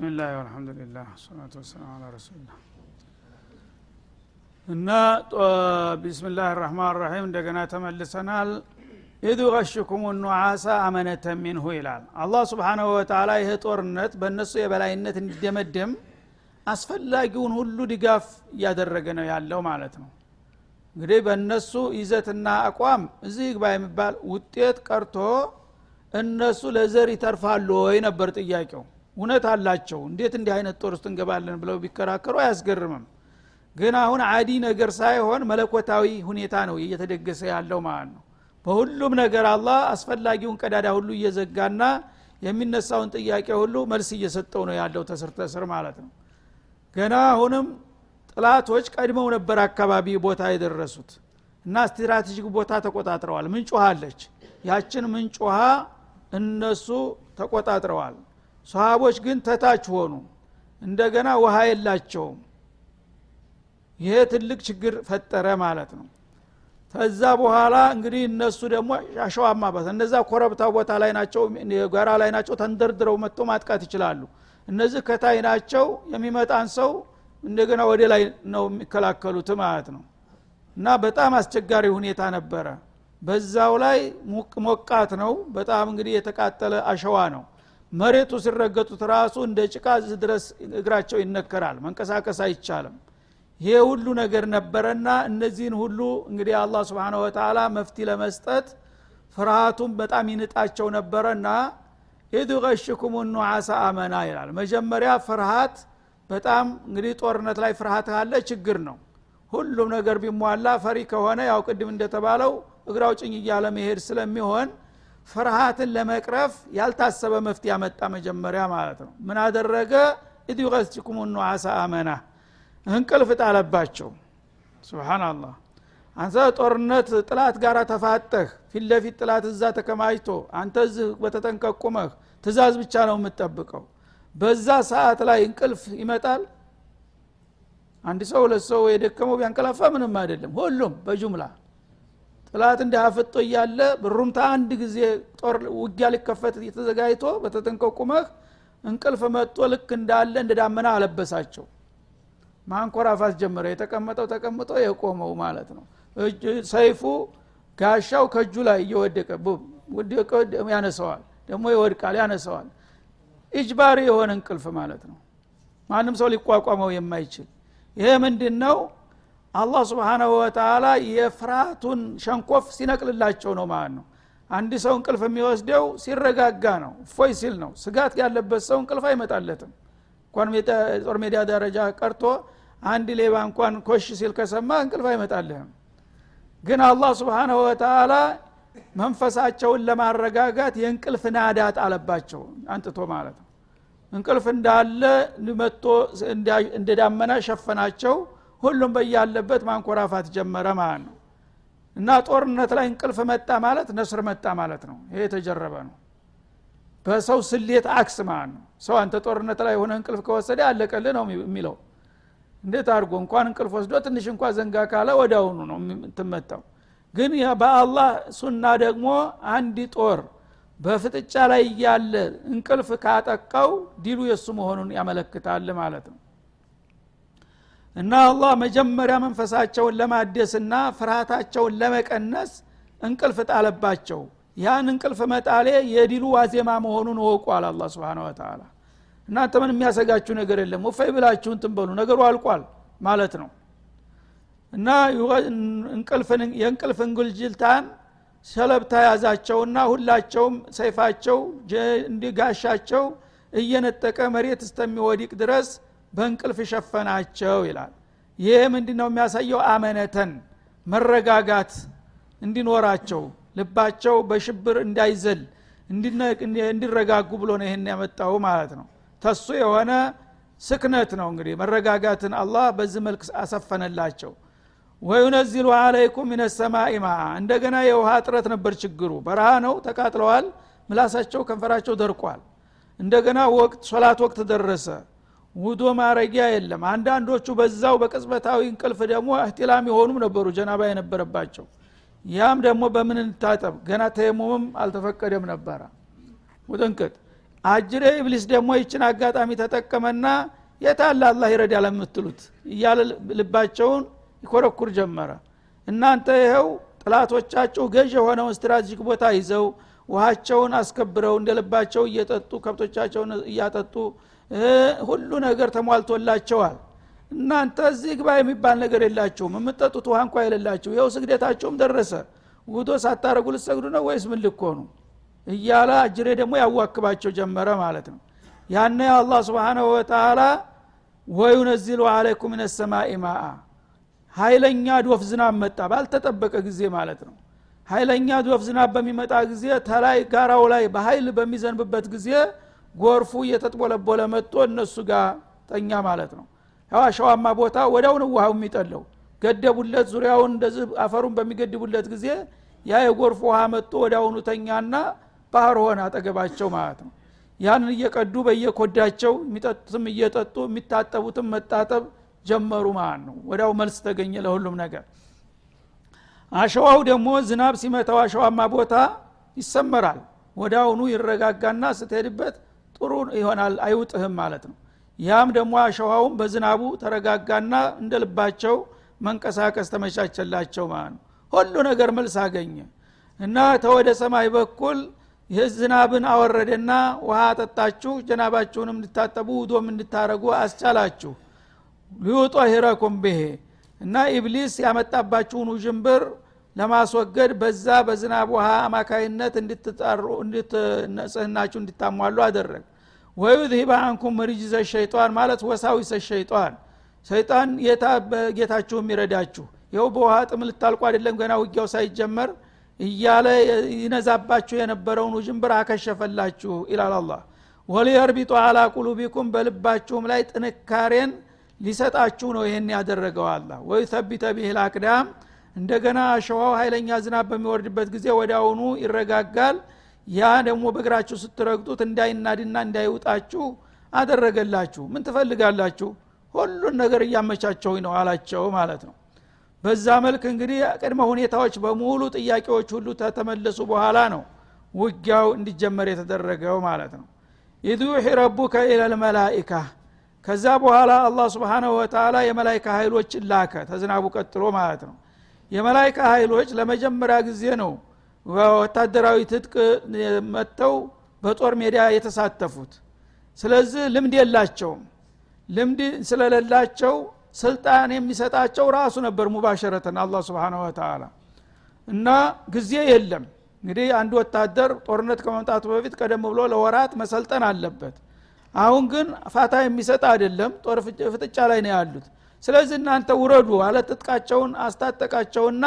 ብስሚላህ አልሐምዱሊላህ ሰላቱ ወሰላም አላ ረሱልላህ እና ቢስሚላህ ራህማን ራሒም እንደገና ተመልሰናል። ኢዱ ገሽኩም ኑዓሳ አመነተ ሚንሁ ይላል። አላህ ስብሓናሁ ወተላ ይህ ጦርነት በእነሱ የበላይነት እንዲደመደም አስፈላጊውን ሁሉ ድጋፍ እያደረገ ነው ያለው ማለት ነው። እንግዲህ በእነሱ ይዘትና አቋም እዚህ ግባ የሚባል ውጤት ቀርቶ እነሱ ለዘር ይተርፋሉ ወይ ነበር ጥያቄው እውነት አላቸው። እንዴት እንዲህ አይነት ጦር ውስጥ እንገባለን ብለው ቢከራከሩ አያስገርምም። ግን አሁን አዲ ነገር ሳይሆን መለኮታዊ ሁኔታ ነው እየተደገሰ ያለው ማለት ነው። በሁሉም ነገር አላህ አስፈላጊውን ቀዳዳ ሁሉ እየዘጋና የሚነሳውን ጥያቄ ሁሉ መልስ እየሰጠው ነው ያለው ተስር ተስር ማለት ነው። ገና አሁንም ጥላቶች ቀድመው ነበር አካባቢ ቦታ የደረሱት እና ስትራቴጂክ ቦታ ተቆጣጥረዋል። ምንጭ ውሃ አለች። ያችን ምንጭ ውሃ እነሱ ተቆጣጥረዋል ሰሃቦች ግን ተታች ሆኑ። እንደገና ውሃ የላቸውም። ይሄ ትልቅ ችግር ፈጠረ ማለት ነው። ከዛ በኋላ እንግዲህ እነሱ ደግሞ አሸዋማ ቦታ እነዛ ኮረብታ ቦታ ላይ ናቸው ጋራ ላይ ናቸው ተንደርድረው መጥቶ ማጥቃት ይችላሉ። እነዚህ ከታይ ናቸው የሚመጣን ሰው እንደገና ወደ ላይ ነው የሚከላከሉት ማለት ነው። እና በጣም አስቸጋሪ ሁኔታ ነበረ። በዛው ላይ ሞቃት ነው። በጣም እንግዲህ የተቃጠለ አሸዋ ነው መሬቱ ሲረገጡት ራሱ እንደ ጭቃ ድረስ እግራቸው ይነከራል። መንቀሳቀስ አይቻልም። ይሄ ሁሉ ነገር ነበረና እነዚህን ሁሉ እንግዲህ አላህ ስብን ወተላ መፍቲ ለመስጠት ፍርሃቱም በጣም ይንጣቸው ነበረና ኢዱ ገሽኩም ኑዓሳ አመና ይላል። መጀመሪያ ፍርሃት በጣም እንግዲህ ጦርነት ላይ ፍርሃት ካለ ችግር ነው። ሁሉም ነገር ቢሟላ ፈሪ ከሆነ ያው ቅድም እንደተባለው እግራው ጭኝ እያለ መሄድ ስለሚሆን ፍርሃትን ለመቅረፍ ያልታሰበ መፍት ያመጣ መጀመሪያ ማለት ነው። ምን አደረገ? ኢድ ዩቀስችኩም ኑዓሳ አመና እንቅልፍ ጣለባቸው። ስብናላህ አንተ ጦርነት ጥላት ጋር ተፋጠህ ፊት ለፊት ጥላት እዛ ተከማችቶ አንተ እዚህ በተጠንቀቁመህ ትእዛዝ ብቻ ነው የምትጠብቀው። በዛ ሰዓት ላይ እንቅልፍ ይመጣል? አንድ ሰው ሁለት ሰው የደከመው ቢያንቀላፋ ምንም አይደለም። ሁሉም በጁምላ ጥላት እንደ አፍጦ እያለ ብሩምታ አንድ ጊዜ ጦር ውጊያ ሊከፈት ተዘጋጅቶ በተጠንቀቁመህ እንቅልፍ መጥቶ ልክ እንዳለ እንደ ዳመና አለበሳቸው። ማንኮራፋት ጀመረ። የተቀመጠው ተቀምጦ የቆመው ማለት ነው። ሰይፉ ጋሻው ከእጁ ላይ እየወደቀ ወደቀ ያነሰዋል። ደግሞ ይወድቃል ያነሰዋል። ኢጅባሪ የሆነ እንቅልፍ ማለት ነው። ማንም ሰው ሊቋቋመው የማይችል ይሄ ምንድን ነው አላህ ስብሓናሁ ወተላ የፍርሃቱን ሸንኮፍ ሲነቅልላቸው ነው ማለት ነው። አንድ ሰው እንቅልፍ የሚወስደው ሲረጋጋ ነው እፎይ ሲል ነው። ስጋት ያለበት ሰው እንቅልፍ አይመጣለትም። እንኳን ጦር ሜዳ ደረጃ ቀርቶ አንድ ሌባ እንኳን ኮሽ ሲል ከሰማ እንቅልፍ አይመጣልህም። ግን አላህ ስብሓናሁ ወተላ መንፈሳቸውን ለማረጋጋት የእንቅልፍ ናዳ ጣለባቸው አንጥቶ ማለት ነው። እንቅልፍ እንዳለ መጥቶ እንደ ዳመና ሸፈናቸው ሁሉም በያለበት ማንኮራፋት ጀመረ ማለት ነው። እና ጦርነት ላይ እንቅልፍ መጣ ማለት ነስር መጣ ማለት ነው። ይሄ የተጀረበ ነው። በሰው ስሌት አክስ ማለት ነው። ሰው አንተ ጦርነት ላይ የሆነ እንቅልፍ ከወሰደ አለቀልህ ነው የሚለው። እንዴት አድርጎ እንኳን እንቅልፍ ወስዶ ትንሽ እንኳ ዘንጋ ካለ ወዳውኑ ነው የምትመጣው ግን በአላህ ሱና ደግሞ አንድ ጦር በፍጥጫ ላይ እያለ እንቅልፍ ካጠቃው ዲሉ የእሱ መሆኑን ያመለክታል ማለት ነው እና አላህ መጀመሪያ መንፈሳቸውን ለማደስና ፍርሃታቸውን ለመቀነስ እንቅልፍ ጣለባቸው። ያን እንቅልፍ መጣሌ የዲሉ ዋዜማ መሆኑን ወቋል አላ ስብን ወተላ እናንተ ምን የሚያሰጋችሁ ነገር የለም። ወፈይ ብላችሁ እንትን በሉ ነገሩ አልቋል ማለት ነው። እና የእንቅልፍ እንጉልጅልታን ሰለብታ ያዛቸውና ሁላቸውም ሰይፋቸው እንዲጋሻቸው እየነጠቀ መሬት እስተሚወዲቅ ድረስ በእንቅልፍ ሸፈናቸው ይላል። ይህ ምንድ ነው የሚያሳየው? አመነተን መረጋጋት እንዲኖራቸው ልባቸው በሽብር እንዳይዘል እንዲረጋጉ ብሎ ነው ይህን ያመጣው ማለት ነው። ተሱ የሆነ ስክነት ነው እንግዲህ። መረጋጋትን አላህ በዚህ መልክ አሰፈነላቸው። ወዩነዚሉ አለይኩም ምን ሰማኢ ማ። እንደገና የውሃ እጥረት ነበር ችግሩ። በረሃ ነው ተቃጥለዋል ምላሳቸው ከንፈራቸው ደርቋል። እንደገና ወቅት ሶላት ወቅት ደረሰ ውዶ ማረጊያ የለም። አንዳንዶቹ በዛው በቅጽበታዊ እንቅልፍ ደግሞ እህትላም የሆኑም ነበሩ ጀናባ የነበረባቸው። ያም ደግሞ በምን እንታጠብ? ገና ተየሙምም አልተፈቀደም ነበረ። ውጥንቅጥ። አጅሬ ኢብሊስ ደግሞ ይችን አጋጣሚ ተጠቀመና የታለ አላህ ይረዳ ለምትሉት እያለ ልባቸውን ይኮረኩር ጀመረ። እናንተ ይኸው ጠላቶቻችሁ ገዥ የሆነውን strategic ቦታ ይዘው ውሃቸውን አስከብረው እንደ ልባቸው እየጠጡ ከብቶቻቸውን እያጠጡ ሁሉ ነገር ተሟልቶላቸዋል። እናንተ እዚህ ግባ የሚባል ነገር የላችሁም። የምጠጡት ውሃ እንኳ የሌላችሁ ይኸው ስግደታቸውም ደረሰ። ውዶ ሳታረጉ ልትሰግዱ ነው ወይስ ምን ልኮኑ? እያለ አጅሬ ደግሞ ያዋክባቸው ጀመረ ማለት ነው። ያነ አላህ ስብሓናሁ ወተላ ወዩነዚሉ አለይኩም ምን ሰማኢ ማአ ሀይለኛ ዶፍ ዝናብ መጣ ባልተጠበቀ ጊዜ ማለት ነው። ሀይለኛ ዶፍ ዝናብ በሚመጣ ጊዜ ተላይ ጋራው ላይ በሀይል በሚዘንብበት ጊዜ ጎርፉ እየተጥቦለቦለ መጥቶ እነሱ ጋር ተኛ ማለት ነው። ያው አሸዋማ ቦታ ወዲያውን ውሃው የሚጠለው። ገደቡለት ዙሪያውን እንደዚህ አፈሩን በሚገድቡለት ጊዜ ያ የጎርፍ ውሃ መጥቶ ወዲያውኑ ተኛና ባህር ሆነ አጠገባቸው ማለት ነው። ያንን እየቀዱ በየኮዳቸው የሚጠጡትም እየጠጡ የሚታጠቡትም መጣጠብ ጀመሩ ማለት ነው። ወዲያው መልስ ተገኘ ለሁሉም ነገር። አሸዋው ደግሞ ዝናብ ሲመታው አሸዋማ ቦታ ይሰመራል። ወዳውኑ ይረጋጋና ስትሄድበት ጥሩ ይሆናል አይውጥህም ማለት ነው። ያም ደግሞ አሸዋውም በዝናቡ ተረጋጋና እንደ ልባቸው መንቀሳቀስ ተመቻቸላቸው ማለት ነው። ሁሉ ነገር መልስ አገኘ እና ተወደ ሰማይ በኩል ዝናብን አወረደና ውሃ አጠጣችሁ ጀናባችሁንም እንድታጠቡ ውዶም እንድታረጉ አስቻላችሁ። ሊውጦ ሂረኩም ብሄ እና ኢብሊስ ያመጣባችሁን ውዥንብር ለማስወገድ በዛ በዝናብ ውሃ አማካይነት እንድትጠሩ ንጽህናችሁ እንድታሟሉ አደረግ ወዩዝሂበ አንኩም ሪጅዘ ሸይጣን ማለት ወሳዊሰ ሸይጣን። ሰይጣን ጌታችሁ የሚረዳችሁ። ይኸው በውሃ ጥም ልታልቁ አይደለም ገና ውጊያው ሳይጀመር እያለ ይነዛባችሁ የነበረውን ውዥንብር አከሸፈላችሁ ይላል አላ ወሊየርቢጡ አላ ቁሉቢኩም በልባችሁም ላይ ጥንካሬን ሊሰጣችሁ ነው ይህን ያደረገው አላ ወይ ተቢተ ቢህል አቅዳም እንደገና አሸዋው ኃይለኛ ዝናብ በሚወርድበት ጊዜ ወዳውኑ ይረጋጋል። ያ ደግሞ በእግራችሁ ስትረግጡት እንዳይናድና እንዳይውጣችሁ አደረገላችሁ። ምን ትፈልጋላችሁ? ሁሉን ነገር እያመቻቸው ነው አላቸው ማለት ነው። በዛ መልክ እንግዲህ ቅድመ ሁኔታዎች በሙሉ ጥያቄዎች ሁሉ ተተመለሱ በኋላ ነው ውጊያው እንዲጀመር የተደረገው ማለት ነው። إذ يوحي ربك إلى الملائكة ከዛ በኋላ አላህ سبحانه وتعالى የመላይካ ኃይሎችን ላከ። ተዝናቡ ቀጥሎ ማለት ነው የመላይካ ኃይሎች ለመጀመሪያ ጊዜ ነው ወታደራዊ ትጥቅ መጥተው በጦር ሜዳ የተሳተፉት። ስለዚህ ልምድ የላቸውም። ልምድ ስለሌላቸው ስልጣን የሚሰጣቸው ራሱ ነበር ሙባሸረተን አላ ስብን ወተላ እና ጊዜ የለም። እንግዲህ አንድ ወታደር ጦርነት ከመምጣቱ በፊት ቀደም ብሎ ለወራት መሰልጠን አለበት። አሁን ግን ፋታ የሚሰጥ አይደለም። ጦር ፍጥጫ ላይ ነው ያሉት ስለዚህ እናንተ ውረዱ አለ ትጥቃቸውን አስታጠቃቸውና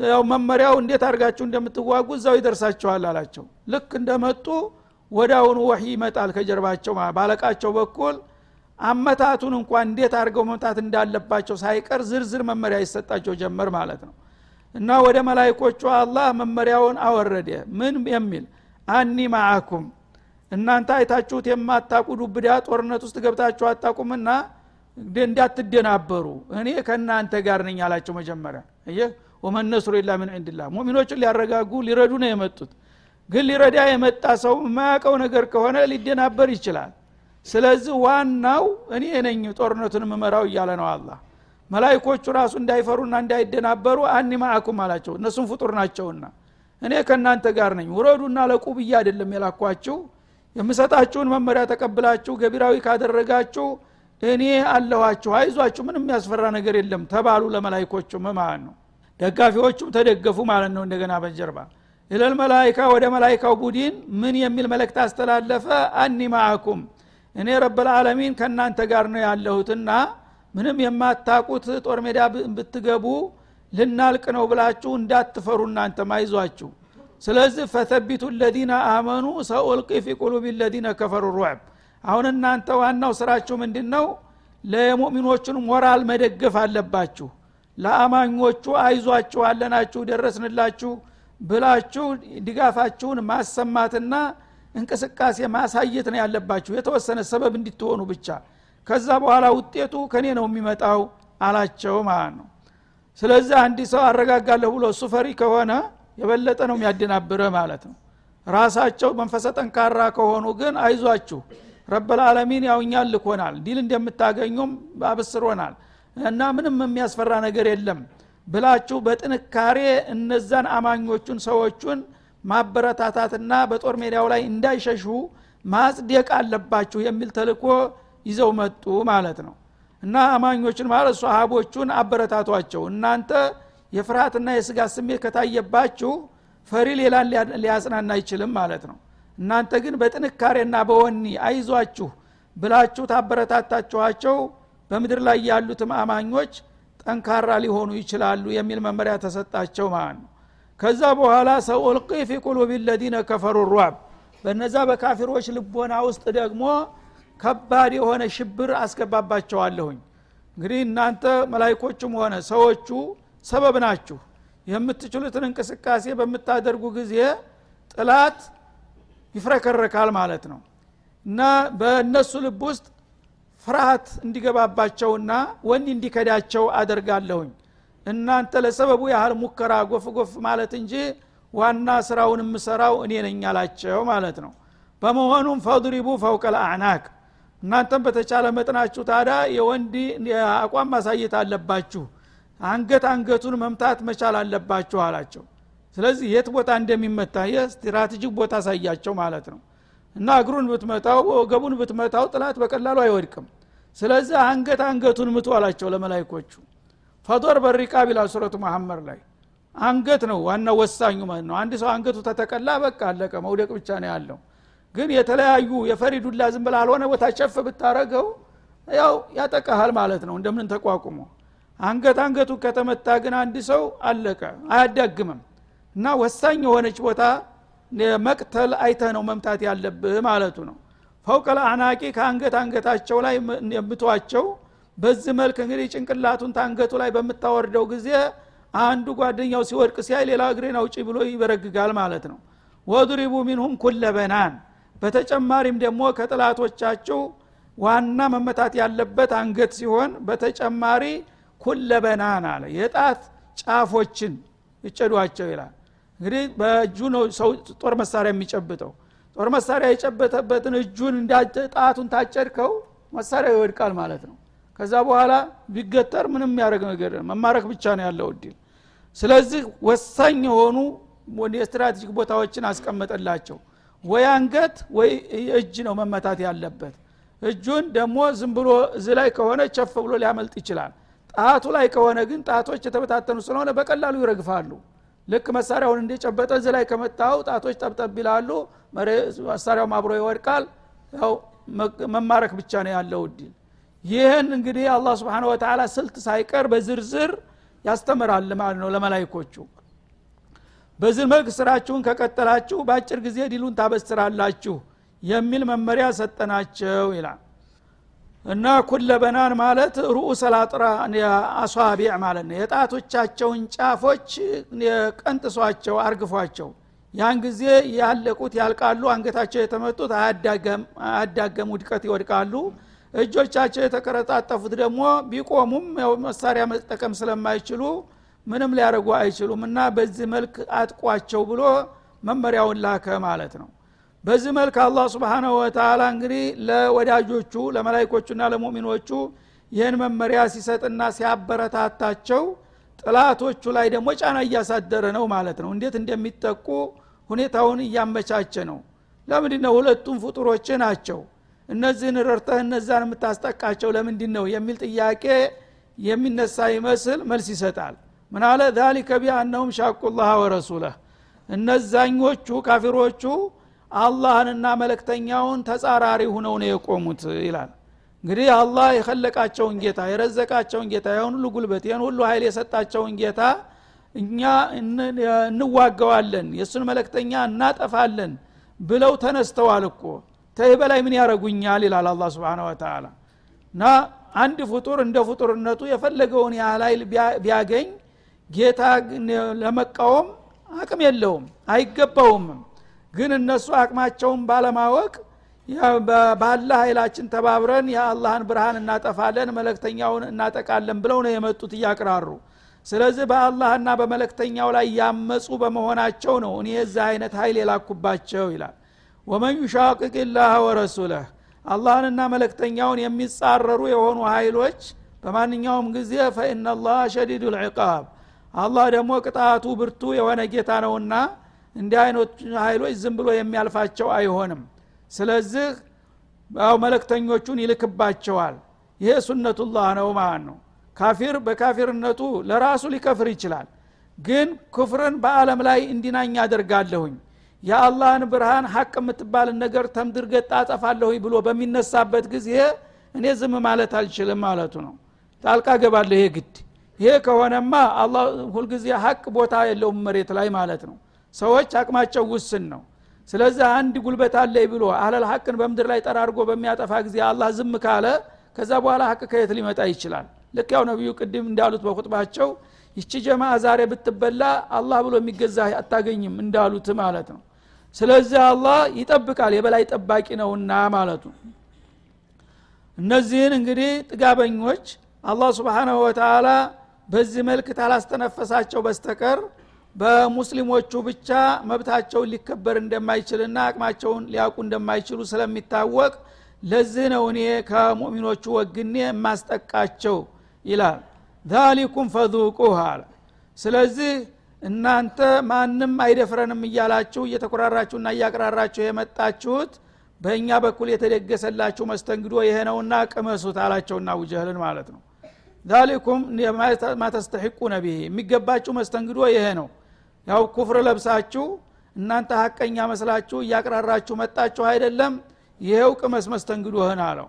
ያው መመሪያው እንዴት አድርጋችሁ እንደምትዋጉ እዛው ይደርሳቸዋል አላቸው። ልክ እንደመጡ ወዳውኑ ወህይ ይመጣል ከጀርባቸው ባለቃቸው በኩል አመታቱን እንኳን እንዴት አድርገው መምጣት እንዳለባቸው ሳይቀር ዝርዝር መመሪያ ይሰጣቸው ጀመር ማለት ነው። እና ወደ መላይኮቹ አላህ መመሪያውን አወረደ። ምን የሚል? አኒ ማአኩም እናንተ አይታችሁት የማታቁ ዱብዳ ጦርነት ውስጥ ገብታችሁ አታቁምና እንዳትደናበሩ። እኔ ከእናንተ ጋር ነኝ አላቸው መጀመሪያ። እየህ ወመን ነስሩ ምን ዕንድላ ሙሚኖችን ሊያረጋጉ ሊረዱ ነው የመጡት። ግን ሊረዳ የመጣ ሰው የማያውቀው ነገር ከሆነ ሊደናበር ይችላል። ስለዚህ ዋናው እኔ ነኝ ጦርነቱን ምመራው እያለ ነው አላ መላይኮቹ ራሱ እንዳይፈሩና እንዳይደናበሩ አኒ ማአኩም አላቸው። እነሱም ፍጡር ናቸውና እኔ ከእናንተ ጋር ነኝ። ውረዱና ለቁ ብዬ አይደለም የላኳችሁ። የምሰጣችሁን መመሪያ ተቀብላችሁ ገቢራዊ ካደረጋችሁ እኔ አለኋችሁ አይዟችሁ ምንም የሚያስፈራ ነገር የለም ተባሉ ለመላይኮቹም ማለት ነው። ደጋፊዎቹም ተደገፉ ማለት ነው እንደገና በጀርባ። ኢለል መላይካ ወደ መላይካው ቡድን ምን የሚል መልእክት አስተላለፈ? አኒ ማአኩም እኔ ረበልዓለሚን ከእናንተ ጋር ነው ያለሁትና ምንም የማታቁት ጦር ሜዳ ብትገቡ ልናልቅ ነው ብላችሁ እንዳትፈሩ እናንተ ማይዟችሁ ስለዚህ ፈተቢቱ ለዚነ አመኑ ሰኡልቂ ፊ ቁሉብ ለዚነ ከፈሩ ሩዕብ አሁን እናንተ ዋናው ስራችሁ ምንድን ነው ለሙእሚኖቹን ሞራል መደገፍ አለባችሁ። ለአማኞቹ አይዟችሁ አለናችሁ ደረስንላችሁ ብላችሁ ድጋፋችሁን ማሰማትና እንቅስቃሴ ማሳየት ነው ያለባችሁ። የተወሰነ ሰበብ እንድትሆኑ ብቻ። ከዛ በኋላ ውጤቱ ከኔ ነው የሚመጣው አላቸው ማለት ነው። ስለዚህ አንድ ሰው አረጋጋለሁ ብሎ እሱ ፈሪ ከሆነ የበለጠ ነው የሚያደናብረ ማለት ነው። ራሳቸው መንፈሰ ጠንካራ ከሆኑ ግን አይዟችሁ ረበልዓለሚን ያው እኛን ልኮናል ዲል እንደምታገኙም አብስሮናል እና ምንም የሚያስፈራ ነገር የለም ብላችሁ በጥንካሬ እነዛን አማኞቹን ሰዎቹን ማበረታታትና በጦር ሜዳው ላይ እንዳይሸሹ ማጽደቅ አለባችሁ የሚል ተልኮ ይዘው መጡ ማለት ነው። እና አማኞችን ማለት ሷሃቦቹን አበረታቷቸው። እናንተ የፍርሃትና የስጋት ስሜት ከታየባችሁ ፈሪ ሌላን ሊያጽናና አይችልም ማለት ነው እናንተ ግን በጥንካሬና በወኒ አይዟችሁ ብላችሁ ታበረታታችኋቸው። በምድር ላይ ያሉትም አማኞች ጠንካራ ሊሆኑ ይችላሉ የሚል መመሪያ ተሰጣቸው ማለት ነው። ከዛ በኋላ ሰኡልቂ ፊ ቁሉብ ለዚነ ከፈሩ ሯብ በነዛ በካፊሮች ልቦና ውስጥ ደግሞ ከባድ የሆነ ሽብር አስገባባቸዋለሁኝ። እንግዲህ እናንተ መላይኮቹም ሆነ ሰዎቹ ሰበብ ናችሁ። የምትችሉትን እንቅስቃሴ በምታደርጉ ጊዜ ጥላት ይፍረከረካል ማለት ነው። እና በእነሱ ልብ ውስጥ ፍርሃት እንዲገባባቸውና ወኒ እንዲከዳቸው አደርጋለሁኝ። እናንተ ለሰበቡ ያህል ሙከራ ጎፍ ጎፍ ማለት እንጂ ዋና ስራውን የምሰራው እኔ ነኝ አላቸው ማለት ነው። በመሆኑም ፈድሪቡ ፈውቀል አዕናቅ እናንተም በተቻለ መጥናችሁ ታዳ የወንድ አቋም ማሳየት አለባችሁ አንገት አንገቱን መምታት መቻል አለባችሁ አላቸው ስለዚህ የት ቦታ እንደሚመታ የስትራቴጂክ ቦታ አሳያቸው ማለት ነው። እና እግሩን ብትመታው ወገቡን ብትመታው ጥላት በቀላሉ አይወድቅም። ስለዚህ አንገት አንገቱን ምቱ አላቸው ለመላይኮቹ ፈጦር በሪቃብ ይላል ሱረቱ መሐመድ ላይ አንገት ነው ዋናው ወሳኙ ማለት ነው። አንድ ሰው አንገቱ ተተቀላ በቃ አለቀ መውደቅ ብቻ ነው ያለው። ግን የተለያዩ የፈሪ ዱላ ዝም ብላ አልሆነ ቦታ ቸፍ ብታረገው ያው ያጠቃሃል ማለት ነው። እንደምን ተቋቁሞ አንገት አንገቱ ከተመታ ግን አንድ ሰው አለቀ አያዳግምም እና ወሳኝ የሆነች ቦታ መቅተል አይተህ ነው መምታት ያለብህ ማለቱ ነው። ፈውቀል አናቂ ከአንገት አንገታቸው ላይ የምቷቸው በዚህ መልክ እንግዲህ ጭንቅላቱን ታንገቱ ላይ በምታወርደው ጊዜ አንዱ ጓደኛው ሲወድቅ ሲያይ ሌላ እግሬን አውጪ ብሎ ይበረግጋል ማለት ነው። ወድሪቡ ሚንሁም ኩለ በናን። በተጨማሪም ደግሞ ከጥላቶቻቸው ዋና መመታት ያለበት አንገት ሲሆን በተጨማሪ ኩለ በናን አለ። የጣት ጫፎችን ይጨዷቸው ይላል እንግዲህ በእጁ ነው ሰው ጦር መሳሪያ የሚጨብጠው። ጦር መሳሪያ የጨበተበትን እጁን ጣቱን ታጨድከው መሳሪያ ይወድቃል ማለት ነው። ከዛ በኋላ ቢገጠር ምንም ያደረግ ነገር መማረክ ብቻ ነው ያለው እድል። ስለዚህ ወሳኝ የሆኑ የስትራቴጂክ ቦታዎችን አስቀመጠላቸው። ወይ አንገት ወይ እጅ ነው መመታት ያለበት። እጁን ደግሞ ዝም ብሎ እዚ ላይ ከሆነ ቸፍ ብሎ ሊያመልጥ ይችላል። ጣቱ ላይ ከሆነ ግን ጣቶች የተበታተኑ ስለሆነ በቀላሉ ይረግፋሉ ልክ መሳሪያውን እንደጨበጠ እዚ ላይ ከመታው ጣቶች ጠብጠብ ይላሉ። መሳሪያው አብሮ ይወድቃል። ያው መማረክ ብቻ ነው ያለው እድል። ይህን እንግዲህ አላህ ስብሓን ወተላ ስልት ሳይቀር በዝርዝር ያስተምራል ማለት ነው ለመላይኮቹ በዚህ መልክ ስራችሁን ከቀጠላችሁ በአጭር ጊዜ ዲሉን ታበስራላችሁ የሚል መመሪያ ሰጠናቸው ይላል እና ኩለ በናን ማለት ሩኡስ ላጥራ አሷቢዕ ማለት ነው። የጣቶቻቸውን ጫፎች ቀንጥሷቸው አርግፏቸው። ያን ጊዜ ያለቁት ያልቃሉ አንገታቸው የተመጡት አያዳገም ውድቀት ይወድቃሉ። እጆቻቸው የተቀረጣጠፉት ደግሞ ቢቆሙም መሳሪያ መጠቀም ስለማይችሉ ምንም ሊያደርጉ አይችሉም እና በዚህ መልክ አጥቋቸው ብሎ መመሪያውን ላከ ማለት ነው በዚህ መልክ አላህ ስብሓናሁ ወተላ እንግዲህ ለወዳጆቹ ለመላይኮቹና ለሙሚኖቹ ይህን መመሪያ ሲሰጥና ሲያበረታታቸው ጥላቶቹ ላይ ደግሞ ጫና እያሳደረ ነው ማለት ነው። እንዴት እንደሚጠቁ ሁኔታውን እያመቻቸ ነው። ለምንድ ነው ሁለቱም ፍጡሮች ናቸው? እነዚህን ረርተህ እነዛን የምታስጠቃቸው ለምንድ ነው የሚል ጥያቄ የሚነሳ ይመስል መልስ ይሰጣል። ምናለ ዛሊከ ቢአነሁም ሻቁላህ ወረሱለህ። እነዛኞቹ ካፊሮቹ አላህንና መለክተኛውን ተጻራሪ ሁነው ነው የቆሙት ይላል። እንግዲህ አላህ የከለቃቸውን ጌታ የረዘቃቸውን ጌታ ይህን ሁሉ ጉልበት ይህን ሁሉ ኃይል የሰጣቸውን ጌታ እኛ እንዋገዋለን የእሱን መለክተኛ እናጠፋለን ብለው ተነስተዋል እኮ። ተይ በላይ ምን ያረጉኛል ይላል አላ ስብን ወተላ እና አንድ ፍጡር እንደ ፍጡርነቱ የፈለገውን ያህል ኃይል ቢያገኝ ጌታ ለመቃወም አቅም የለውም አይገባውምም ግን እነሱ አቅማቸውን ባለማወቅ ባለ ኃይላችን ተባብረን የአላህን ብርሃን እናጠፋለን መለክተኛውን እናጠቃለን ብለው ነው የመጡት እያቅራሩ። ስለዚህ በአላህና በመለክተኛው ላይ ያመፁ በመሆናቸው ነው እኔ የዛ አይነት ኃይል የላኩባቸው ይላል። ወመን ዩሻቅቅ ላህ ወረሱለህ አላህንና መለክተኛውን የሚጻረሩ የሆኑ ኃይሎች በማንኛውም ጊዜ ፈኢናላህ ሸዲዱ ልዕቃብ አላህ ደግሞ ቅጣቱ ብርቱ የሆነ ጌታ ነውና እንዲህ አይነት ኃይሎች ዝም ብሎ የሚያልፋቸው አይሆንም። ስለዚህ ያው መለክተኞቹን ይልክባቸዋል። ይሄ ሱነቱላህ ነው ማለት ነው። ካፊር በካፊርነቱ ለራሱ ሊከፍር ይችላል። ግን ክፍርን በአለም ላይ እንዲናኝ አደርጋለሁኝ። የአላህን ብርሃን ሀቅ የምትባልን ነገር ተምድር ገጣ ብሎ በሚነሳበት ጊዜ እኔ ዝም ማለት አልችልም ማለቱ ነው። ጣልቃ ገባለሁ ይሄ ግድ። ይሄ ከሆነማ አላህ ሁልጊዜ ሀቅ ቦታ የለውም መሬት ላይ ማለት ነው ሰዎች አቅማቸው ውስን ነው። ስለዚህ አንድ ጉልበት አለይ ብሎ አህለል ሀቅን በምድር ላይ ጠራርጎ በሚያጠፋ ጊዜ አላህ ዝም ካለ ከዛ በኋላ ሀቅ ከየት ሊመጣ ይችላል? ልክ ያው ነቢዩ ቅድም እንዳሉት በቁጥባቸው ይቺ ጀማ ዛሬ ብትበላ አላህ ብሎ የሚገዛ አታገኝም እንዳሉት ማለት ነው። ስለዚህ አላህ ይጠብቃል የበላይ ጠባቂ ነውና ማለቱ። እነዚህን እንግዲህ ጥጋበኞች አላህ ስብሓናሁ ወተላ በዚህ መልክ ታላስተነፈሳቸው በስተቀር በሙስሊሞቹ ብቻ መብታቸውን ሊከበር እንደማይችልና አቅማቸውን ሊያውቁ እንደማይችሉ ስለሚታወቅ ለዚህ ነው እኔ ከሙእሚኖቹ ወግኔ የማስጠቃቸው ይላል። ዛሊኩም ፈذቁህ አለ። ስለዚህ እናንተ ማንም አይደፍረንም እያላችሁ እየተኮራራችሁና እያቅራራችሁ የመጣችሁት በእኛ በኩል የተደገሰላችሁ መስተንግዶ ይሄ ነውና ቅመሱት አላቸውና ውጀህልን ማለት ነው። ዛሊኩም ማተስተሒቁነ ብሄ የሚገባችሁ መስተንግዶ ይሄ ነው ያው ኩፍር ለብሳችሁ እናንተ ሀቀኛ መስላችሁ እያቅራራችሁ መጣችሁ አይደለም? ይሄው ቅመስ መስተንግዶህን አለው።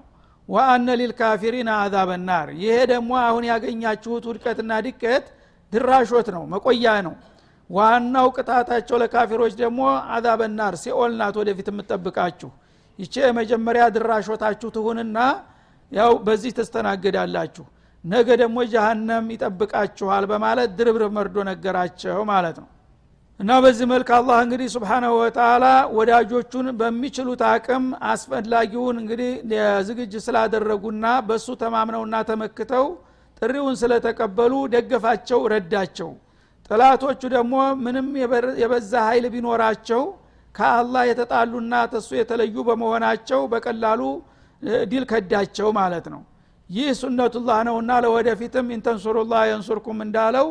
ወአነ ሊልካፊሪን አዛበ ናር። ይሄ ደግሞ አሁን ያገኛችሁት ውድቀትና ድቀት ድራሾት ነው መቆያ ነው። ዋናው ቅጣታቸው ለካፊሮች ደግሞ አዛበ ናር ሲኦል ወደፊት የምጠብቃችሁ ይቼ የመጀመሪያ ድራሾታችሁ ትሁንና ያው በዚህ ተስተናግዳላችሁ ነገ ደግሞ ጀሃነም ይጠብቃችኋል በማለት ድርብርብ መርዶ ነገራቸው ማለት ነው እና በዚህ መልክ አላህ እንግዲህ ስብሓናሁ ወተላ ወዳጆቹን በሚችሉት አቅም አስፈላጊውን እንግዲህ ዝግጅ ስላደረጉና በእሱ ተማምነውና ተመክተው ጥሪውን ስለተቀበሉ ደገፋቸው ረዳቸው። ጥላቶቹ ደግሞ ምንም የበዛ ኃይል ቢኖራቸው ከአላህ የተጣሉና ተሱ የተለዩ በመሆናቸው በቀላሉ ዲል ከዳቸው ማለት ነው። ይህ ሱነቱላህ ነውና ለወደፊትም ኢንተንሱሩላህ የንሱርኩም እንዳለው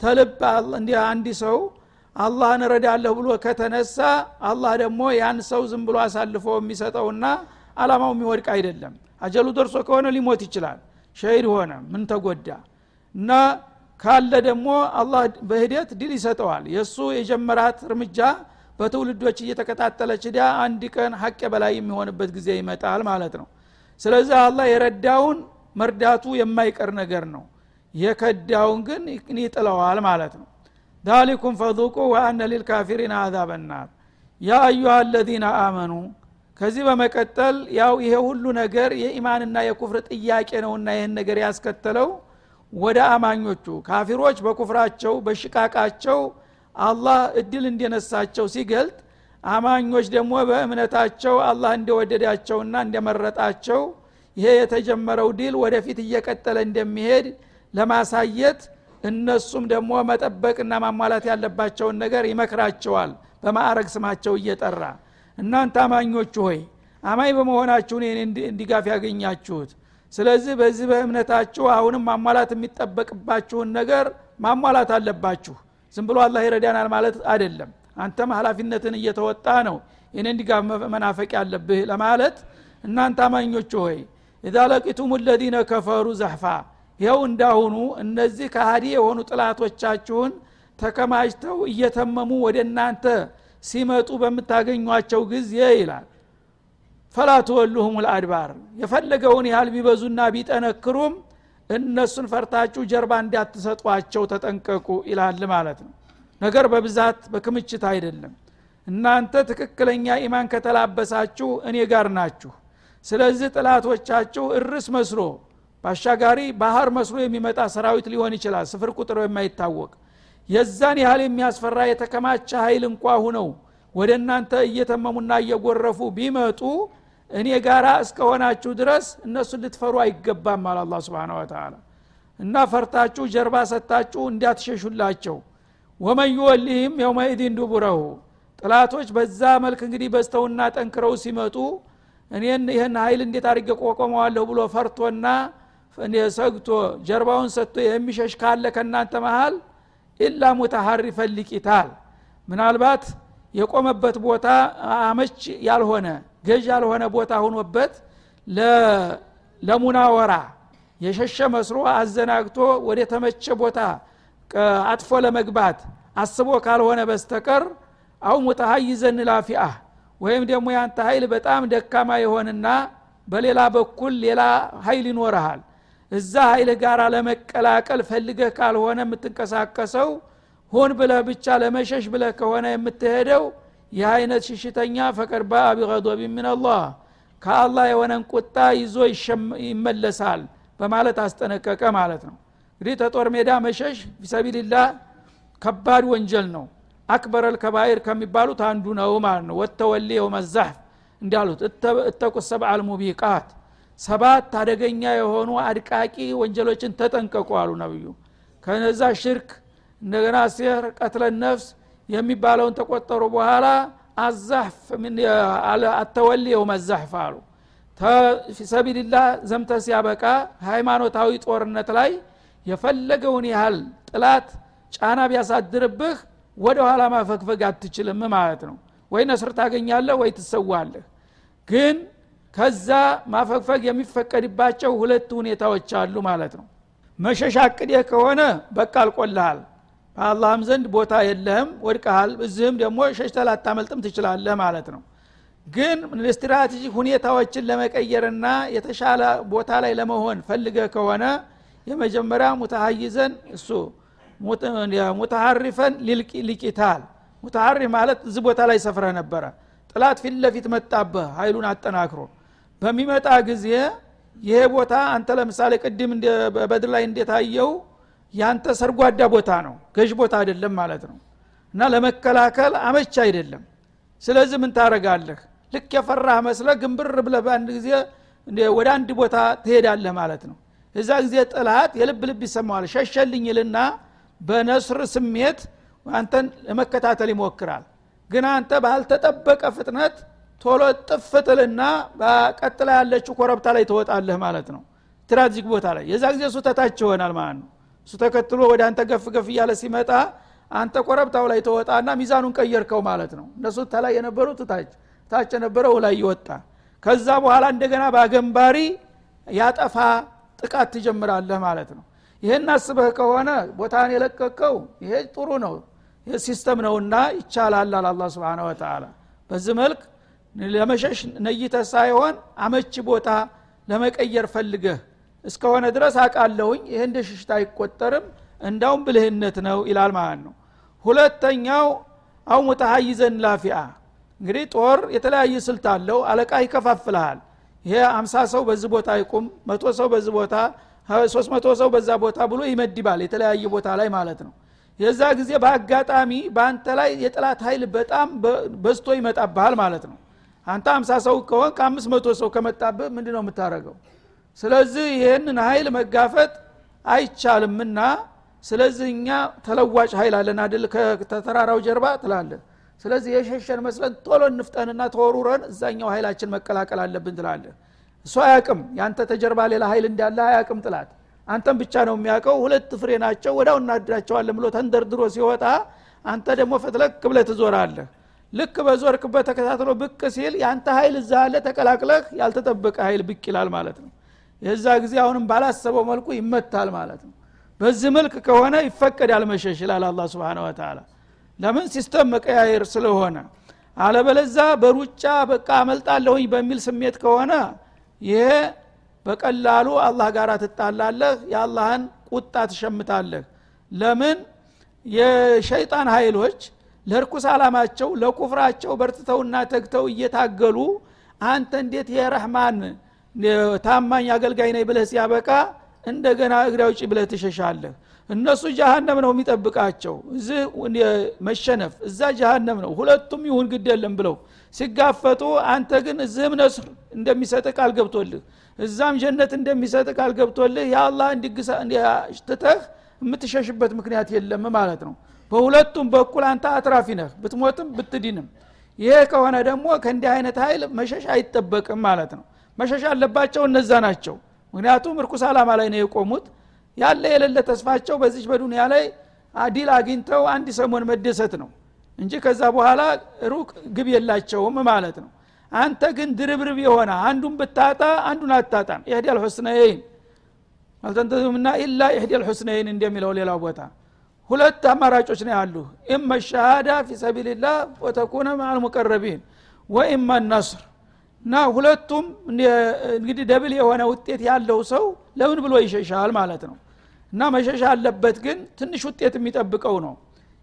ተልብ አንድ ሰው አላህን እረዳለሁ ብሎ ከተነሳ አላህ ደግሞ ያን ሰው ዝም ብሎ አሳልፎ የሚሰጠውና አላማው የሚወድቅ አይደለም። አጀሉ ደርሶ ከሆነ ሊሞት ይችላል። ሸሂድ ሆነ ምን ተጎዳ? እና ካለ ደግሞ አላህ በሂደት ድል ይሰጠዋል። የእሱ የጀመራት እርምጃ በትውልዶች እየተቀጣጠለች ዳ አንድ ቀን ሀቅ በላይ የሚሆንበት ጊዜ ይመጣል ማለት ነው። ስለዚህ አላህ የረዳውን መርዳቱ የማይቀር ነገር ነው። የከዳውን ግን ይጥለዋል ማለት ነው ዛሊኩም ፈذቁ ወአነ ሊልካፊሪን አዛበ ናር ያ አዩሃ አለዚነ አመኑ ከዚህ በመቀጠል ያው ይሄ ሁሉ ነገር የኢማንና የኩፍር ጥያቄ ነውና ይህን ነገር ያስከተለው ወደ አማኞቹ ካፊሮች በኩፍራቸው በሽቃቃቸው አላህ እድል እንደነሳቸው ሲገልጥ አማኞች ደግሞ በእምነታቸው አላህ እንደወደዳቸውና እንደመረጣቸው ይሄ የተጀመረው ድል ወደፊት እየቀጠለ እንደሚሄድ ለማሳየት እነሱም ደግሞ መጠበቅና ማሟላት ያለባቸውን ነገር ይመክራቸዋል። በማዕረግ ስማቸው እየጠራ እናንተ አማኞች ሆይ አማኝ በመሆናችሁ እንዲጋፍ ያገኛችሁት። ስለዚህ በዚህ በእምነታችሁ አሁንም ማሟላት የሚጠበቅባችሁን ነገር ማሟላት አለባችሁ። ዝም ብሎ አላህ ይረዳናል ማለት አይደለም። አንተም ሀላፊነትን እየተወጣ ነው። የኔን ድጋፍ መናፈቅ ያለብህ ለማለት እናንተ አማኞች ሆይ ኢዛ ለቂቱም ለዚነ ከፈሩ ዘሕፋ ይኸው እንዳሁኑ እነዚህ ከሃዲ የሆኑ ጥላቶቻችሁን ተከማችተው እየተመሙ ወደ እናንተ ሲመጡ በምታገኟቸው ጊዜ ይላል። ፈላ ትወሉሁም ልአድባር የፈለገውን ያህል ቢበዙና ቢጠነክሩም እነሱን ፈርታችሁ ጀርባ እንዳትሰጧቸው ተጠንቀቁ ይላል ማለት ነው። ነገር በብዛት በክምችት አይደለም። እናንተ ትክክለኛ ኢማን ከተላበሳችሁ እኔ ጋር ናችሁ። ስለዚህ ጥላቶቻችሁ እርስ መስሎ ባሻጋሪ ባህር መስሎ የሚመጣ ሰራዊት ሊሆን ይችላል ስፍር ቁጥር የማይታወቅ። የዛን ያህል የሚያስፈራ የተከማቸ ኃይል እንኳ ሁነው ወደ እናንተ እየተመሙና እየጎረፉ ቢመጡ እኔ ጋራ እስከሆናችሁ ድረስ እነሱን ልትፈሩ አይገባም አለ አላ ስብን ወተላ እና ፈርታችሁ ጀርባ ሰታችሁ እንዳትሸሹላቸው ወመን ዩወሊህም የውመኢድን ዱቡረሁ። ጥላቶች በዛ መልክ እንግዲህ በስተውና ጠንክረው ሲመጡ እኔን ይህን ሀይል እንዴት አድርጌ ቆቆመዋለሁ ብሎ ፈርቶና ሰግቶ ጀርባውን ሰጥቶ የሚሸሽ ካለ ከእናንተ መሃል ኢላ ሙተሐሪፈን ሊቂታል። ምናልባት የቆመበት ቦታ አመች ያልሆነ ገዥ ያልሆነ ቦታ ሁኖበት ለሙናወራ የሸሸ መስሎ አዘናግቶ ወደ ተመቸ ቦታ አጥፎ ለመግባት አስቦ ካልሆነ በስተቀር አው ሙተሀይዘን ላፊአ ወይም ደግሞ ያንተ ኃይል በጣም ደካማ የሆንና በሌላ በኩል ሌላ ኃይል ይኖርሃል እዛ ኃይል ጋር ለመቀላቀል ፈልገህ ካልሆነ የምትንቀሳቀሰው ሁን ብለህ ብቻ ለመሸሽ ብለህ ከሆነ የምትሄደው ይህ አይነት ሽሽተኛ ፈቀድ ባአ ቢቀዶቢ ሚንላህ ከአላህ የሆነን ቁጣ ይዞ ይመለሳል በማለት አስጠነቀቀ ማለት ነው። እንግዲህ ተጦር ሜዳ መሸሽ ፊሰቢልላህ ከባድ ወንጀል ነው። አክበር አልከባይር ከሚባሉት አንዱ ነው ማለት ነው። ወተወሌ የውመዛህፍ እንዳሉት እተቁ አልሙቢቃት ሰባት አደገኛ የሆኑ አድቃቂ ወንጀሎችን ተጠንቀቁ አሉ ነብዩ። ከነዛ ሽርክ እንደገና ሲህር ቀትለ ነፍስ የሚባለውን ተቆጠሩ በኋላ አዛህፍ አተወሊ የውመዛህፍ አሉ። ፊሰቢልላህ ዘምተ ሲያበቃ ሃይማኖታዊ ጦርነት ላይ የፈለገውን ያህል ጥላት ጫና ቢያሳድርብህ ወደ ኋላ ማፈግፈግ አትችልም ማለት ነው። ወይ ነስር ታገኛለህ ወይ ትሰዋለህ። ግን ከዛ ማፈግፈግ የሚፈቀድባቸው ሁለት ሁኔታዎች አሉ ማለት ነው። መሸሻ አቅዴ ከሆነ በቃ አልቆልሃል። በአላህም ዘንድ ቦታ የለህም ወድቀሃል። እዚህም ደግሞ ሸሽተ ላታመልጥም ትችላለህ ማለት ነው። ግን ስትራቴጂ ሁኔታዎችን ለመቀየርና የተሻለ ቦታ ላይ ለመሆን ፈልገ ከሆነ የመጀመሪያ ሙተሀይዘን እሱ ሙተሐሪፈን ሊቂታል። ሙተሐሪፍ ማለት እዚህ ቦታ ላይ ሰፍረ ነበረ። ጥላት ፊት ለፊት መጣበህ ኃይሉን አጠናክሮ በሚመጣ ጊዜ ይሄ ቦታ አንተ ለምሳሌ ቅድም በበድር ላይ እንደታየው ያንተ ሰርጓዳ ቦታ ነው ገዥ ቦታ አይደለም ማለት ነው። እና ለመከላከል አመች አይደለም። ስለዚህ ምን ታረጋለህ ልክ የፈራህ መስለ ግንብር ብለ በአንድ ጊዜ ወደ አንድ ቦታ ትሄዳለህ ማለት ነው። እዛ ጊዜ ጥላት የልብ ልብ ይሰማዋል። ሸሸልኝ ይልና በነስር ስሜት አንተን ለመከታተል ይሞክራል። ግን አንተ ባልተጠበቀ ፍጥነት ቶሎ ጥፍጥልና በቀጥላ ያለችው ኮረብታ ላይ ትወጣለህ ማለት ነው። ስትራቴጂክ ቦታ ላይ የዛ ጊዜ እሱ ተታች ይሆናል ማለት ነው። እሱ ተከትሎ ወደ አንተ ገፍ ገፍ እያለ ሲመጣ አንተ ኮረብታው ላይ ተወጣና ሚዛኑን ቀየርከው ማለት ነው። እነሱ ተላይ የነበሩት ታች ታች የነበረው ላይ ይወጣ። ከዛ በኋላ እንደገና በአገንባሪ ያጠፋ ጥቃት ትጀምራለህ ማለት ነው። ይህን አስበህ ከሆነ ቦታን የለቀቀው ይሄ ጥሩ ነው ይህ system ነውና ይቻላል አላህ سبحانه وتعالى በዚህ መልክ ለመሸሽ ነይተ ሳይሆን አመቺ ቦታ ለመቀየር ፈልገህ እስከሆነ ድረስ አቃለሁኝ ይህ እንደ ሽሽታ አይቆጠርም። እንዳውም ብልህነት ነው ይላል ማለት ነው። ሁለተኛው አው ሙተሀይዘን ላፊአ። እንግዲህ ጦር የተለያየ ስልት አለው። አለቃ ይከፋፍልሃል። ይሄ አምሳ ሰው በዚህ ቦታ ይቁም መቶ ሰው በዚህ ቦታ ሶስት መቶ ሰው በዛ ቦታ ብሎ ይመድባል የተለያየ ቦታ ላይ ማለት ነው። የዛ ጊዜ በአጋጣሚ በአንተ ላይ የጥላት ኃይል በጣም በዝቶ ይመጣብሃል ማለት ነው አንተ አምሳ ሰው ከሆን ከአምስት መቶ ሰው ከመጣብህ ምንድ ነው የምታደረገው ስለዚህ ይህንን ኃይል መጋፈጥ አይቻልምና ስለዚህ እኛ ተለዋጭ ኃይል አለን አድል ከተራራው ጀርባ ትላለን ስለዚህ የሸሸን መስለን ቶሎ እንፍጠንና ተወሩረን እዛኛው ኃይላችን መቀላቀል አለብን ትላለን እሱ አያቅም ያንተ ተጀርባ ሌላ ኃይል እንዳለ አያቅም ጥላት። አንተም ብቻ ነው የሚያውቀው። ሁለት ፍሬ ናቸው። ወዳው እናድራቸዋለን ብሎ ተንደርድሮ ሲወጣ አንተ ደግሞ ፈትለክ ብለ ትዞራለህ ልክ በዞርክበት ተከታትሎ ብቅ ሲል የአንተ ኃይል እዛ አለ ተቀላቅለህ ያልተጠበቀ ኃይል ብቅ ይላል ማለት ነው። የዛ ጊዜ አሁንም ባላሰበው መልኩ ይመታል ማለት ነው። በዚህ መልክ ከሆነ ይፈቀዳል መሸሽ ይላል አላህ سبحانه وتعالى ለምን? system መቀያየር ስለሆነ። አለበለዛ በሩጫ በቃ አመልጣለሁኝ በሚል ስሜት ከሆነ ይሄ በቀላሉ አላህ ጋር ትጣላለህ የአላህን ቁጣ ትሸምታለህ። ለምን? የሸይጣን ኃይሎች ለርኩስ አላማቸው ለኩፍራቸው በርትተውና ተግተው እየታገሉ አንተ እንዴት የረህማን ታማኝ አገልጋይ ነኝ ብለህ ሲያበቃ እንደገና እግሬ ውጭ ብለህ ትሸሻለህ? እነሱ ጃሃንም ነው የሚጠብቃቸው። እዚህ መሸነፍ እዛ ጃሃንም ነው። ሁለቱም ይሁን ግድ የለም ብለው ሲጋፈጡ አንተ ግን እዚህም ነስር እንደሚሰጥ ቃል ገብቶልህ እዛም ጀነት እንደሚሰጥ ቃል ገብቶልህ የአላህ እንዲትተህ የምትሸሽበት ምክንያት የለም ማለት ነው በሁለቱም በኩል አንተ አትራፊ ነህ። ብትሞትም ብትድንም። ይሄ ከሆነ ደግሞ ከእንዲህ አይነት ኃይል መሸሽ አይጠበቅም ማለት ነው። መሸሽ አለባቸው እነዛ ናቸው። ምክንያቱም እርኩስ አላማ ላይ ነው የቆሙት። ያለ የሌለ ተስፋቸው በዚች በዱንያ ላይ አዲል አግኝተው አንድ ሰሞን መደሰት ነው እንጂ ከዛ በኋላ ሩቅ ግብ የላቸውም ማለት ነው። አንተ ግን ድርብርብ የሆነ አንዱን ብታጣ አንዱን አታጣም። إحدى الحسنيين هل تربصون بنا إلا إحدى الحسنيين እንደሚለው ሌላው ቦታ ሁለት አማራጮች ነው ያሉ። إما شهادة في سبيل الله وتكون مقربين وإما نصر። እና ሁለቱም እንግዲህ double የሆነ ውጤት ያለው ሰው ለምን ብሎ ይሸሻል ማለት ነው። እና መሸሻ አለበት ግን ትንሽ ውጤት የሚጠብቀው ነው።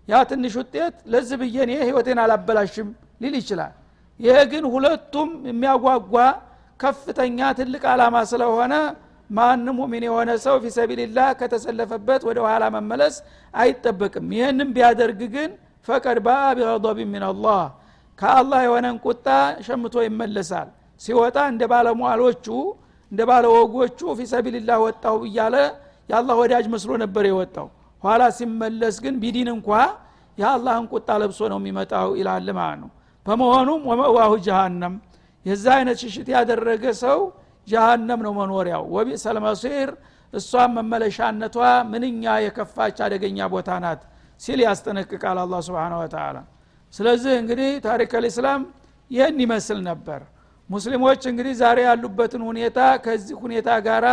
ያ ትንሽ ውጤት ለዚህ ብዬ እኔ ህይወቴን አላበላሽም ሊል ይችላል። ይሄ ግን ሁለቱም የሚያጓጓ ከፍተኛ ትልቅ አላማ ስለሆነ ማንም ሙሚን የሆነ ሰው ፊሰቢልላህ ከተሰለፈበት ወደ ኋላ መመለስ አይጠበቅም። ይህንም ቢያደርግ ግን ፈቀድ ባ ቢቀضብ ምን አላህ ከአላህ የሆነን ቁጣ ሸምቶ ይመለሳል። ሲወጣ እንደ ባለሟሎቹ እንደ ባለወጎቹ ፊሰቢልላህ ወጣሁ እያለ የአላህ ወዳጅ መስሎ ነበር የወጣው። ኋላ ሲመለስ ግን ቢዲን እንኳ የአላህን ቁጣ ለብሶ ነው የሚመጣው ይላል ማለት ነው። በመሆኑም ወመዋሁ ጀሃነም የዛ አይነት ሽሽት ያደረገ ሰው ጀሃነም ነው መኖሪያው። ወቢእሰል መሲር እሷም መመለሻነቷ ምንኛ የከፋች አደገኛ ቦታ ናት ሲል ያስጠነቅቃል አላ ስብን ወተላ ስለዚህ እንግዲህ ታሪክ አልእስላም ይህን ይመስል ነበር። ሙስሊሞች እንግዲህ ዛሬ ያሉበትን ሁኔታ ከዚህ ሁኔታ ጋር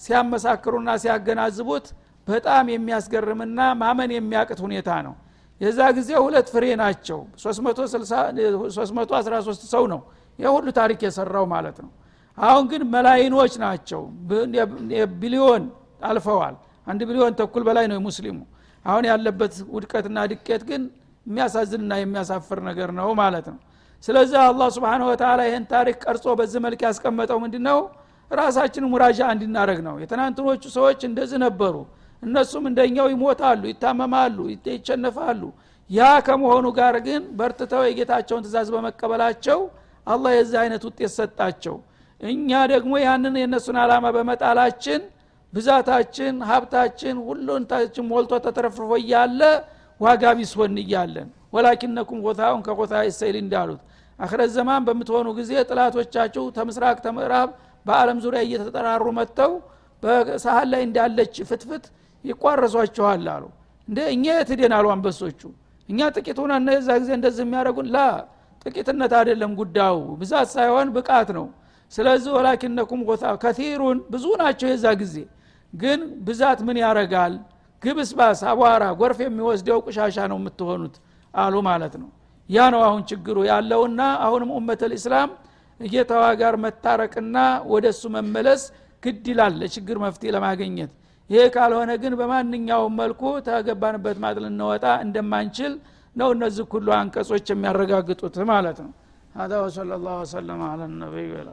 ሲያመሳክሩና ሲያገናዝቡት በጣም የሚያስገርምና ማመን የሚያቅት ሁኔታ ነው። የዛ ጊዜ ሁለት ፍሬ ናቸው። 313 ሰው ነው የሁሉ ታሪክ የሰራው ማለት ነው አሁን ግን መላይኖች ናቸው። ቢሊዮን አልፈዋል። አንድ ቢሊዮን ተኩል በላይ ነው ሙስሊሙ አሁን ያለበት ውድቀትና ድቄት ግን የሚያሳዝንና የሚያሳፍር ነገር ነው ማለት ነው። ስለዚህ አላህ ስብን ወተላ ይህን ታሪክ ቀርጾ በዚህ መልክ ያስቀመጠው ምንድ ነው ራሳችን ሙራጃ እንዲናረግ ነው። የትናንትኖቹ ሰዎች እንደዚህ ነበሩ። እነሱም እንደኛው ይሞታሉ ይታመማሉ ይቸነፋሉ። ያ ከመሆኑ ጋር ግን በርትተው የጌታቸውን ትእዛዝ በመቀበላቸው አላህ የዚህ አይነት ውጤት ሰጣቸው እኛ ደግሞ ያንን የእነሱን አላማ በመጣላችን ብዛታችን ሀብታችን ሁሉንታችን ሞልቶ ተተረፍርፎ እያለ ዋጋ ቢስሆን እያለን። ወላኪነኩም ጎታውን ከጎታ ይሰይል እንዳሉት። አክረት ዘማን በምትሆኑ ጊዜ ጥላቶቻችሁ ተምስራቅ ተምዕራብ በአለም ዙሪያ እየተጠራሩ መጥተው በሳህል ላይ እንዳለች ፍትፍት ይቋረሷቸዋል አሉ። እንደ እኛ የትዴን አሉ አንበሶቹ? እኛ ጥቂት ሆነ እነዛ ጊዜ እንደዚህ የሚያደረጉን ላ ጥቂትነት አይደለም ጉዳዩ። ብዛት ሳይሆን ብቃት ነው ስለዚህ ወላኪነኩም ጎታ ከቲሩን ብዙ ናቸው የዛ ጊዜ ግን ብዛት ምን ያረጋል ግብስባስ አቧራ ጎርፍ የሚወስደው ቁሻሻ ነው የምትሆኑት አሉ ማለት ነው ያ ነው አሁን ችግሩ ያለውና አሁንም ኡመት ልእስላም እጌታዋ ጋር መታረቅና ወደ እሱ መመለስ ግድ ይላል ለችግር መፍትሄ ለማግኘት ይሄ ካልሆነ ግን በማንኛውም መልኩ ተገባንበት ማጥ ልንወጣ እንደማንችል ነው እነዚህ ሁሉ አንቀጾች የሚያረጋግጡት ማለት ነው هذا وصلى الله وسلم على النبي وعلى